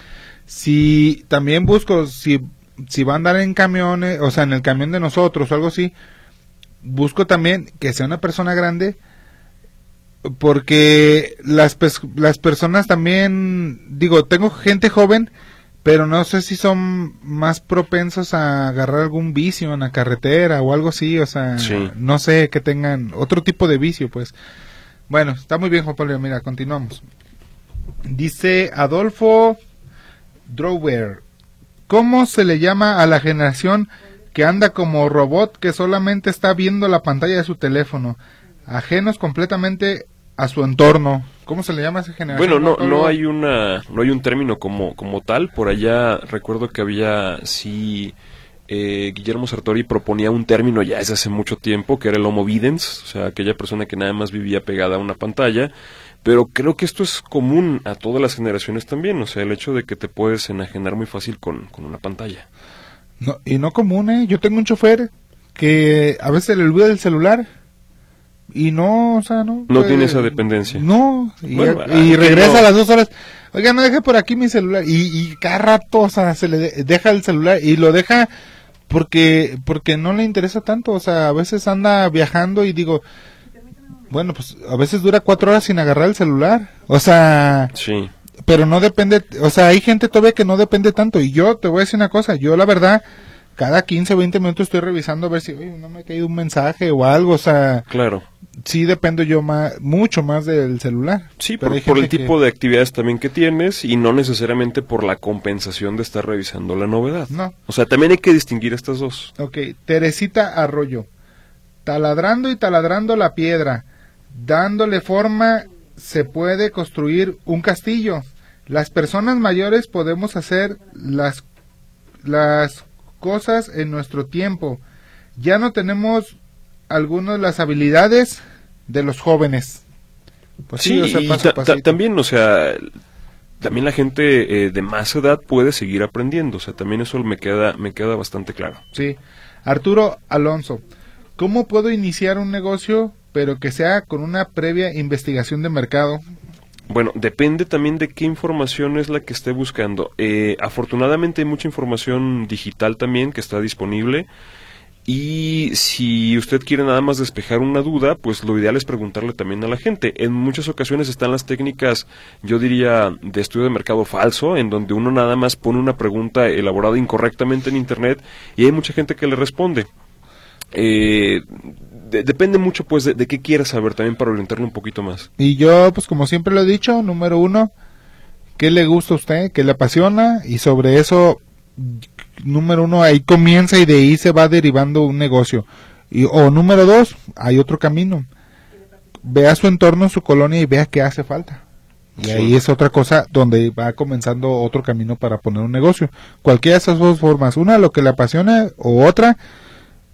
Si también busco, si, si va a andar en camiones, o sea, en el camión de nosotros o algo así, busco también que sea una persona grande, porque las, las personas también, digo, tengo gente joven, pero no sé si son más propensos a agarrar algún vicio en la carretera o algo así, o sea, Sí. no sé que tengan otro tipo de vicio, pues. Bueno, está muy bien, Juan Pablo, mira, continuamos. Dice Adolfo Drower, ¿cómo se le llama a la generación que anda como robot que solamente está viendo la pantalla de su teléfono, ajenos completamente a su entorno? ¿Cómo se le llama a esa generación? Bueno, no, no hay una, no hay un término como, como tal. Por allá recuerdo que había, sí, eh, Guillermo Sartori proponía un término ya desde hace mucho tiempo, que era el homo videns, o sea, aquella persona que nada más vivía pegada a una pantalla. Pero creo que esto es común a todas las generaciones también, o sea, el hecho de que te puedes enajenar muy fácil con, con una pantalla. No, y no común, ¿eh? Yo tengo un chofer que a veces le olvida el celular y no, o sea, no. No tiene esa dependencia. No, y, Bueno, y regresa no. a las dos horas. Oiga, no deje por aquí mi celular. Y, y cada rato, o sea, se le de- deja el celular y lo deja porque porque no le interesa tanto. O sea, a veces anda viajando y digo, bueno, pues a veces dura cuatro horas sin agarrar el celular. O sea, Sí, pero no depende, o sea, hay gente todavía que no depende tanto. Y yo te voy a decir una cosa, yo la verdad, cada 15, 20 minutos estoy revisando a ver si, oye, no me ha caído un mensaje o algo, o sea, claro. sí dependo yo más, mucho más del celular. Sí, Pero por, el tipo que- de actividades también que tienes y no necesariamente por la compensación de estar revisando la novedad. No. O sea, también hay que distinguir estas dos. Ok, Teresita Arroyo, taladrando y taladrando la piedra, dándole forma, se puede construir un castillo. Las personas mayores podemos hacer las, las cosas en nuestro tiempo. Ya no tenemos algunas de las habilidades de los jóvenes. Pues sí, o sea, paso ta- ta- también, o sea, también la gente eh, de más edad puede seguir aprendiendo. O sea, también eso me queda, me queda bastante claro. Sí. Arturo Alonso, ¿cómo puedo iniciar un negocio pero que sea con una previa investigación de mercado? Bueno, depende también de qué información es la que esté buscando. Eh, afortunadamente hay mucha información digital también que está disponible. Y si usted quiere nada más despejar una duda, pues lo ideal es preguntarle también a la gente. En muchas ocasiones están las técnicas, yo diría, de estudio de mercado falso, en donde uno nada más pone una pregunta elaborada incorrectamente en Internet y hay mucha gente que le responde. Eh, de- depende mucho pues de, de qué quiera saber también para orientarlo un poquito más. Y yo, pues como siempre lo he dicho, número uno, ¿qué le gusta a usted? ¿Qué le apasiona? Y sobre eso, número uno, ahí comienza y de ahí se va derivando un negocio. Y, o número dos, hay otro camino. Vea su entorno, su colonia y vea qué hace falta. Y Sí. ahí es otra cosa donde va comenzando otro camino para poner un negocio. Cualquiera de esas dos formas, una lo que le apasiona o otra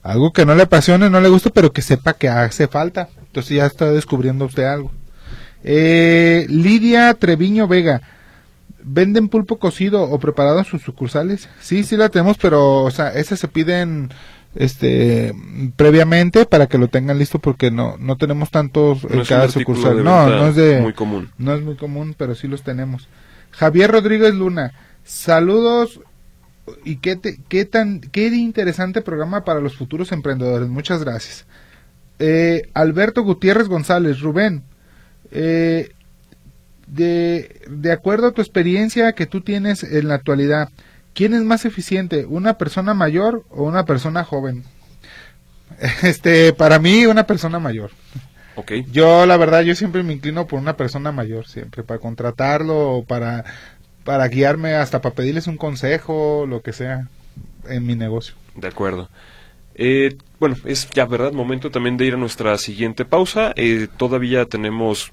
algo que no le apasione, no le guste, pero que sepa que hace falta. Entonces ya está descubriendo usted algo. Eh, Lidia Treviño Vega. ¿Venden pulpo cocido o preparado en sus sucursales? Sí, sí la tenemos, pero o sea, esas se piden este previamente para que lo tengan listo porque no no tenemos tantos en No cada sucursal. No, no es de muy común. no es muy común, pero sí los tenemos. Javier Rodríguez Luna, saludos y qué, te- qué tan qué interesante programa para los futuros emprendedores. Muchas gracias. Eh, Alberto Gutiérrez González, Rubén, eh, de, de acuerdo a tu experiencia que tú tienes en la actualidad, ¿quién es más eficiente, una persona mayor o una persona joven? [laughs] Este, para mí, una persona mayor. Ok. Yo, la verdad, yo siempre me inclino por una persona mayor, siempre, para contratarlo o para, para guiarme, hasta para pedirles un consejo, lo que sea, en mi negocio. De acuerdo. Eh, bueno, es ya verdad momento también de ir a nuestra siguiente pausa. Eh, todavía tenemos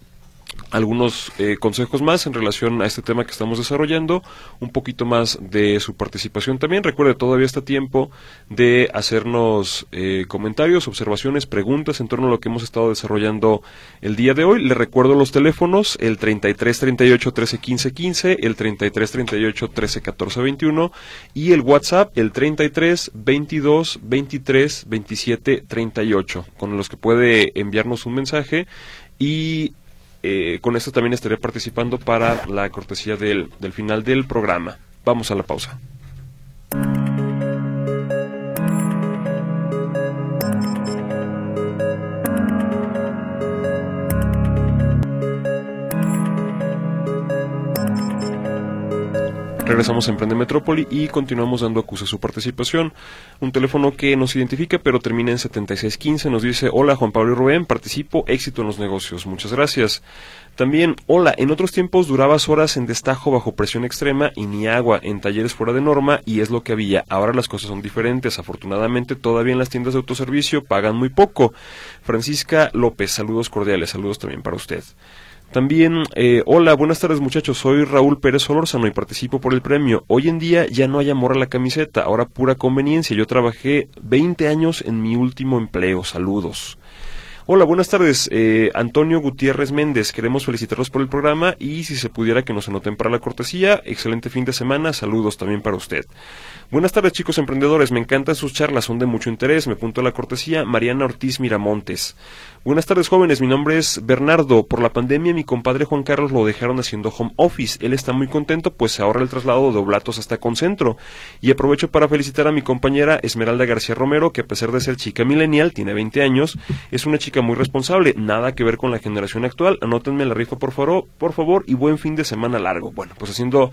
algunos eh, consejos más en relación a este tema que estamos desarrollando, un poquito más de su participación también. Recuerde, todavía está tiempo de hacernos eh, comentarios, observaciones, preguntas en torno a lo que hemos estado desarrollando el día de hoy. Le recuerdo los teléfonos, el 33 38 13 15 15, el 33 38 13 14 21 y el WhatsApp, el 33 22 23 27 38, con los que puede enviarnos un mensaje y eh, con esto también estaré participando para la cortesía del, del final del programa. Vamos a la pausa. Regresamos a Emprende Metrópoli y continuamos dando acusa a su participación. Un teléfono que nos identifica pero termina en 7615 nos dice, hola Juan Pablo y Rubén, participo, éxito en los negocios. Muchas gracias. También, hola, en otros tiempos durabas horas en destajo bajo presión extrema y ni agua, en talleres fuera de norma y es lo que había. Ahora las cosas son diferentes. Afortunadamente todavía en las tiendas de autoservicio pagan muy poco. Francisca López, saludos cordiales, saludos también para usted. También, eh, hola, buenas tardes muchachos, soy Raúl Pérez Solórzano y participo por el premio. Hoy en día ya no hay amor a la camiseta, ahora pura conveniencia. Yo trabajé 20 años en mi último empleo. Saludos. Hola, buenas tardes. Eh, Antonio Gutiérrez Méndez, queremos felicitarlos por el programa y si se pudiera que nos anoten para la cortesía, excelente fin de semana, saludos también para usted. Buenas tardes chicos emprendedores, me encantan sus charlas, son de mucho interés, me punto la cortesía, Mariana Ortiz Miramontes. Buenas tardes jóvenes, mi nombre es Bernardo. Por la pandemia mi compadre Juan Carlos lo dejaron haciendo home office. Él está muy contento pues se ahorra el traslado de Oblatos hasta Concentro. Y aprovecho para felicitar a mi compañera Esmeralda García Romero, que a pesar de ser chica millennial, tiene 20 años, es una chica muy responsable, nada que ver con la generación actual. Anótenme la rifa por favor, por favor y buen fin de semana largo. Bueno, pues haciendo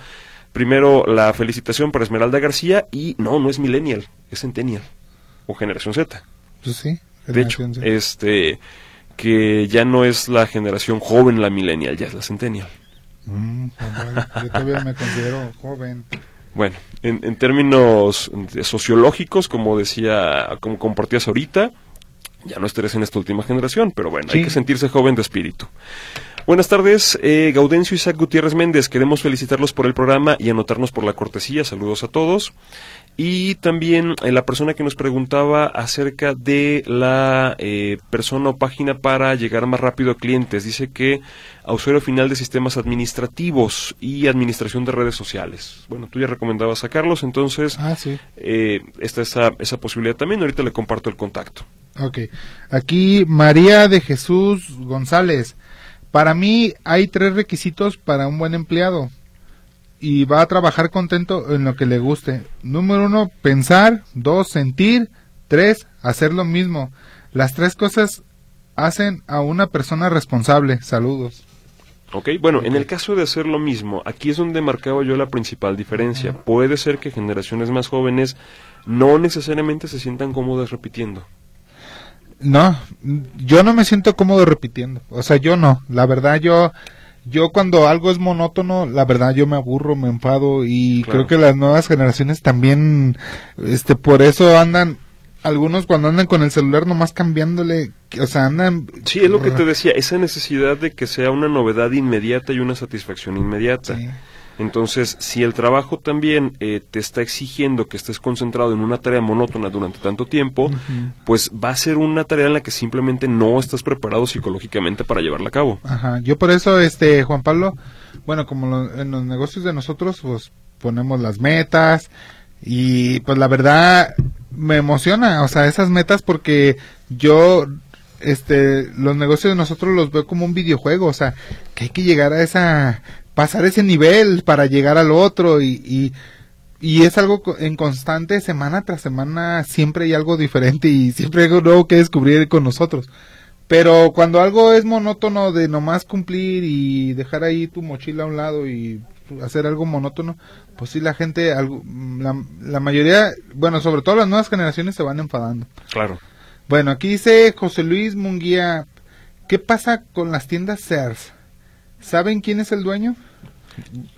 primero la felicitación para Esmeralda García y no, no es millennial, es centennial o generación Z. Pues sí. De hecho, Z. este que ya no es la generación joven la millennial, ya es la centennial. Mm, yo todavía me considero joven. Bueno, en, en términos sociológicos, como decía, como compartías ahorita, ya no estarías en esta última generación, pero bueno, hay que sentirse joven de espíritu. Buenas tardes, eh, Gaudencio Isaac Gutiérrez Méndez. Queremos felicitarlos por el programa y anotarnos por la cortesía. Saludos a todos. Y también eh, la persona que nos preguntaba acerca de la eh, persona o página para llegar más rápido a clientes. Dice que a usuario final de sistemas administrativos y administración de redes sociales. Bueno, tú ya recomendabas sacarlos, entonces Ah, sí. eh, está esa, esa posibilidad también. Ahorita le comparto el contacto. Ok. Aquí María de Jesús González. Para mí hay tres requisitos para un buen empleado. Y va a trabajar contento en lo que le guste. Número uno, pensar. Dos, sentir. Tres, hacer lo mismo. Las tres cosas hacen a una persona responsable. Saludos. Ok, bueno, en el caso de hacer lo mismo, aquí es donde marcaba yo la principal diferencia. Puede ser que generaciones más jóvenes no necesariamente se sientan cómodas repitiendo. No, yo no me siento cómodo repitiendo. O sea, yo no. La verdad, yo, yo cuando algo es monótono, la verdad yo me aburro, me enfado y Claro. creo que las nuevas generaciones también, este, por eso andan, algunos cuando andan con el celular nomás cambiándole, o sea, andan. Sí, es lo que te decía, esa necesidad de que sea una novedad inmediata y una satisfacción inmediata. Sí. Entonces, si el trabajo también eh, te está exigiendo que estés concentrado en una tarea monótona durante tanto tiempo, pues va a ser una tarea en la que simplemente no estás preparado psicológicamente para llevarla a cabo. Ajá, yo por eso, este, Juan Pablo, bueno, como lo- en los negocios de nosotros, pues ponemos las metas y pues la verdad me emociona, o sea, esas metas porque yo, este, los negocios de nosotros los veo como un videojuego, o sea, que hay que llegar a esa, pasar ese nivel para llegar al otro y, y, y es algo en constante, semana tras semana, siempre hay algo diferente y siempre hay algo nuevo que descubrir con nosotros. Pero cuando algo es monótono de nomás cumplir y dejar ahí tu mochila a un lado y hacer algo monótono, pues sí la gente, la, la mayoría, bueno, sobre todo las nuevas generaciones se van enfadando. Claro. Bueno, aquí dice José Luis Munguía, ¿qué pasa con las tiendas Sears? ¿Saben quién es el dueño?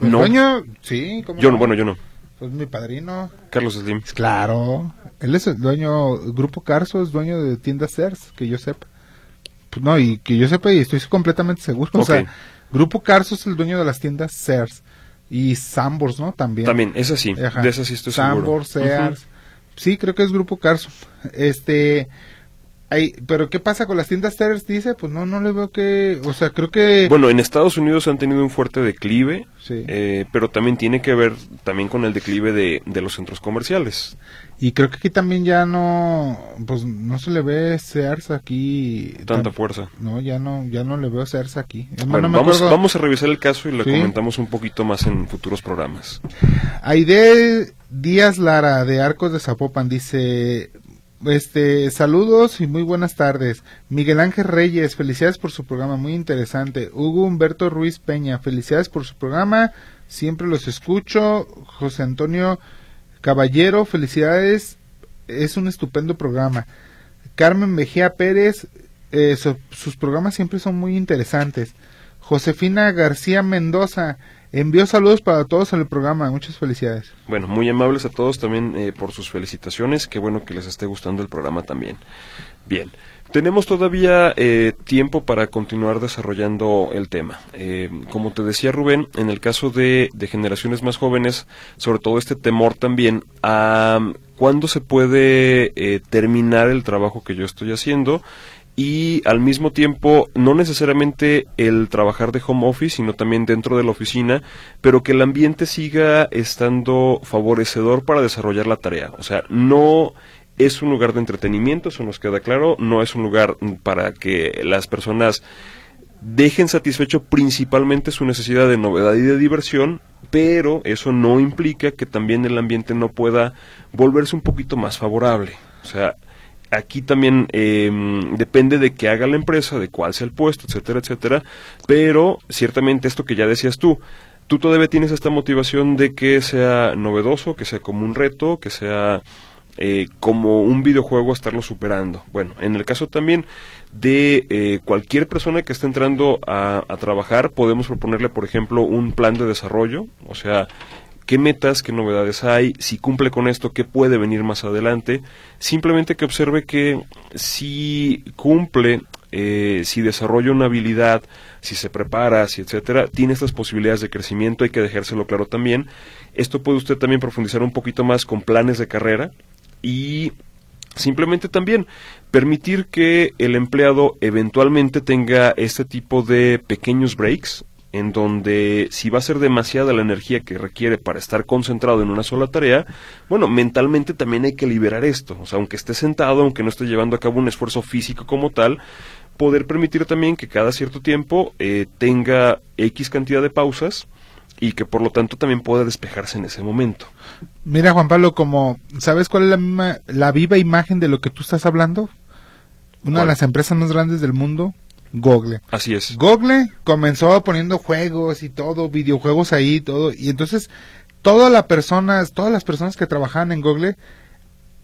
¿El No. dueño? Sí, ¿cómo Yo no, bueno, yo no. Pues mi padrino. Carlos Slim. Claro. Él es el dueño, Grupo Carso es dueño de tiendas Sears, que yo sepa. Pues no, y que yo sepa y estoy completamente seguro. O Ok. sea, Grupo Carso es el dueño de las tiendas Sears. Y Sambors, ¿no? También. También, esa sí, Ajá. de esa sí estoy seguro. Sambors, Sears. Sí, creo que es Grupo Carso. Este... Ay, pero ¿qué pasa con las tiendas Sears? Dice, pues no, no le veo que... O sea, creo que... Bueno, en Estados Unidos han tenido un fuerte declive, Sí. eh, pero también tiene que ver también con el declive de, de los centros comerciales. Y creo que aquí también ya no... Pues no se le ve Sears aquí... Tanta tan- fuerza. No, ya no, ya no le veo Sears aquí. Bueno, no vamos, vamos a revisar el caso y lo Sí. comentamos un poquito más en futuros programas. Aide Díaz Lara de Arcos de Zapopan dice, este, saludos y muy buenas tardes. Miguel Ángel Reyes, felicidades por su programa, muy interesante. Hugo Humberto Ruiz Peña, felicidades por su programa, siempre los escucho. José Antonio Caballero, felicidades, es un estupendo programa. Carmen Mejía Pérez, eh, su- sus programas siempre son muy interesantes. Josefina García Mendoza, envío saludos para todos en el programa, muchas felicidades. Bueno, muy amables a todos también eh, por sus felicitaciones. Qué bueno que les esté gustando el programa también. Bien, tenemos todavía eh, tiempo para continuar desarrollando el tema. Eh, como te decía Rubén, en el caso de, de generaciones más jóvenes, sobre todo este temor también a mm, cuándo se puede eh, terminar el trabajo que yo estoy haciendo y al mismo tiempo no necesariamente el trabajar de home office, sino también dentro de la oficina, pero que el ambiente siga estando favorecedor para desarrollar la tarea. O sea, no es un lugar de entretenimiento, eso nos queda claro, no es un lugar para que las personas dejen satisfecho principalmente su necesidad de novedad y de diversión, pero eso no implica que también el ambiente no pueda volverse un poquito más favorable. O sea, aquí también eh, depende de qué haga la empresa, de cuál sea el puesto, etcétera, etcétera, pero ciertamente esto que ya decías tú, tú todavía tienes esta motivación de que sea novedoso, que sea como un reto, que sea eh, como un videojuego estarlo superando. Bueno, en el caso también de eh, cualquier persona que esté entrando a, a trabajar, podemos proponerle, por ejemplo, un plan de desarrollo, o sea, qué metas, qué novedades hay, si cumple con esto, qué puede venir más adelante. Simplemente que observe que si cumple, eh, si desarrolla una habilidad, si se prepara, si etcétera, tiene estas posibilidades de crecimiento, hay que dejárselo claro también. Esto puede usted también profundizar un poquito más con planes de carrera y simplemente también permitir que el empleado eventualmente tenga este tipo de pequeños breaks en donde si va a ser demasiada la energía que requiere para estar concentrado en una sola tarea, bueno, mentalmente también hay que liberar esto, o sea, aunque esté sentado, aunque no esté llevando a cabo un esfuerzo físico como tal, poder permitir también que cada cierto tiempo eh, tenga X cantidad de pausas y que por lo tanto también pueda despejarse en ese momento. Mira, Juan Pablo, como, ¿sabes cuál es la, misma- la viva imagen de lo que tú estás hablando? Una de las empresas más grandes del mundo, Google. Así es. Google comenzó poniendo juegos y todo, videojuegos ahí, todo, y entonces todas las personas, todas las personas que trabajaban en Google,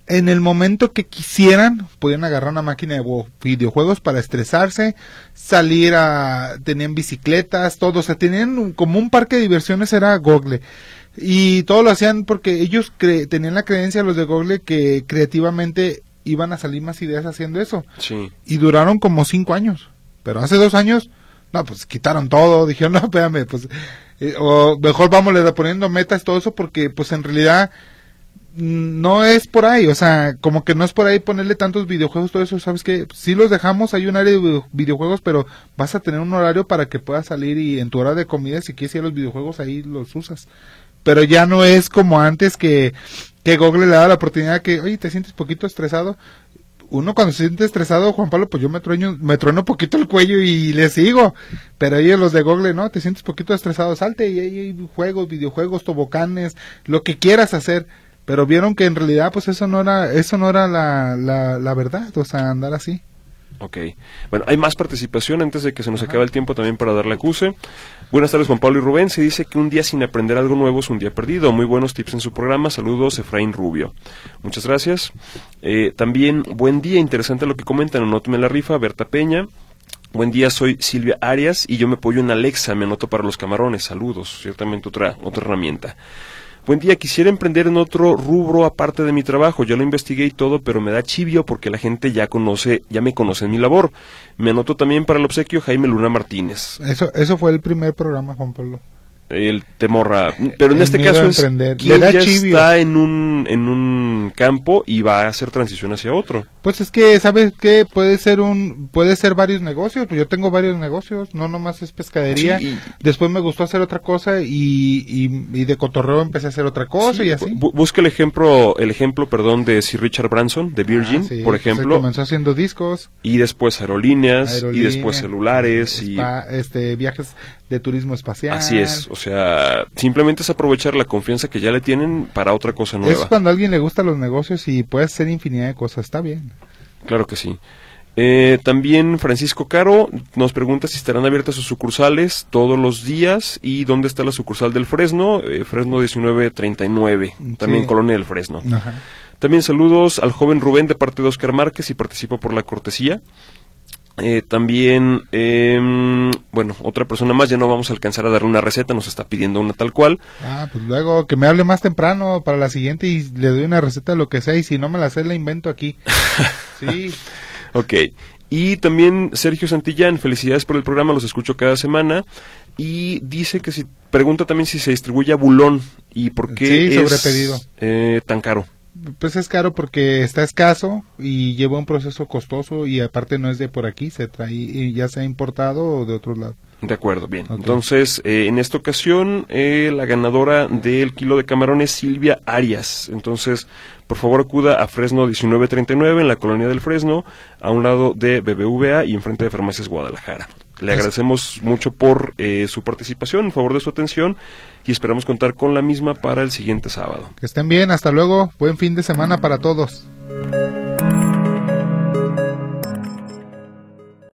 en el momento que quisieran, podían agarrar una máquina de videojuegos para estresarse, salir a, tenían bicicletas, todo, o sea, tenían un- como un parque de diversiones era Google. Y todo lo hacían porque ellos cre- tenían la creencia, los de Google, que creativamente iban a salir más ideas haciendo eso Sí. y duraron como cinco años. Pero hace dos años, no, pues quitaron todo, [laughs] dijeron, no, espérame, pues, eh, o mejor vamos poniendo metas, todo eso, porque pues en realidad mm, no es por ahí, o sea, como que no es por ahí ponerle tantos videojuegos, todo eso, ¿sabes qué? Sí los dejamos, hay un área de video- videojuegos, pero vas a tener un horario para que puedas salir y en tu hora de comida, si quieres ir a los videojuegos, ahí los usas. Pero ya no es como antes que, que Google le daba la oportunidad que, oye, te sientes poquito estresado, uno cuando se siente estresado, Juan Pablo, pues yo me trueno, me trueno poquito el cuello y le sigo. Pero ellos los de Google, no, te sientes poquito estresado, salte y ahí hay juegos, videojuegos, tobocanes, lo que quieras hacer. Pero vieron que en realidad, pues eso no era, eso no era la, la, la verdad, o sea, andar así. Ok. Bueno, hay más participación antes de que se nos acabe el tiempo también para darle acuse. Buenas tardes, Juan Pablo y Rubén. Se dice que un día sin aprender algo nuevo es un día perdido. Muy buenos tips en su programa. Saludos, Efraín Rubio. Muchas gracias. Eh, también, buen día. Interesante lo que comentan. Anóteme la rifa. Berta Peña. Buen día, soy Silvia Arias y yo me apoyo en Alexa. Me anoto para los camarones. Saludos. Ciertamente otra, otra herramienta. Buen día, quisiera emprender en otro rubro aparte de mi trabajo. Ya lo investigué y todo, pero me da chivio porque la gente ya conoce, ya me conoce en mi labor. Me anoto también para el obsequio Jaime Luna Martínez. Eso, eso fue el primer programa, Juan Pablo el temor a... Pero en este caso es quien ya chivio. está en un, en un campo y va a hacer transición hacia otro. Pues es que, ¿sabes qué? Puede ser un, puede ser varios negocios. Pues yo tengo varios negocios, no nomás es pescadería. Sí, y- Después me gustó hacer otra cosa y, y, y de cotorreo empecé a hacer otra cosa y así. Bu- busca el ejemplo, el ejemplo, perdón, de Sir Richard Branson, de Virgin, Ah, sí, por ejemplo, comenzó haciendo discos, y después aerolíneas, y después celulares, y este, viajes de turismo espacial. así es. O sea, simplemente es aprovechar la confianza que ya le tienen para otra cosa Es nueva. cuando a alguien le gustan los negocios y puede hacer infinidad de cosas, está bien. Claro que sí. Eh, también Francisco Caro nos pregunta si estarán abiertas sus sucursales todos los días y dónde está la sucursal del Fresno, eh, Fresno 1939, también Sí. Colonia del Fresno. Ajá. También saludos al joven Rubén de parte de Oscar Márquez y participa por la cortesía. Eh, también, em, bueno, otra persona más, ya no vamos a alcanzar a darle una receta, nos está pidiendo una tal cual. Ah, pues luego que me hable más temprano para la siguiente y le doy una receta lo que sea y si no me la sé la invento aquí. [laughs] Sí. Ok. Y también Sergio Santillán, felicidades por el programa, los escucho cada semana. Y dice que si, pregunta también si se distribuye a Bulón y por qué Sí, es eh, tan caro. Pues es caro porque está escaso y lleva un proceso costoso y aparte no es de por aquí, se trae y ya sea importado o de otro lado. De acuerdo, bien. Entonces, eh, en esta ocasión, eh, la ganadora del kilo de camarón es Silvia Arias. Entonces, por favor, acuda a Fresno 1939, en la colonia del Fresno, a un lado de BBVA y enfrente de Farmacias Guadalajara. Le agradecemos mucho por eh, su participación, en favor de su atención, y esperamos contar con la misma para el siguiente sábado. Que estén bien, hasta luego, buen fin de semana para todos.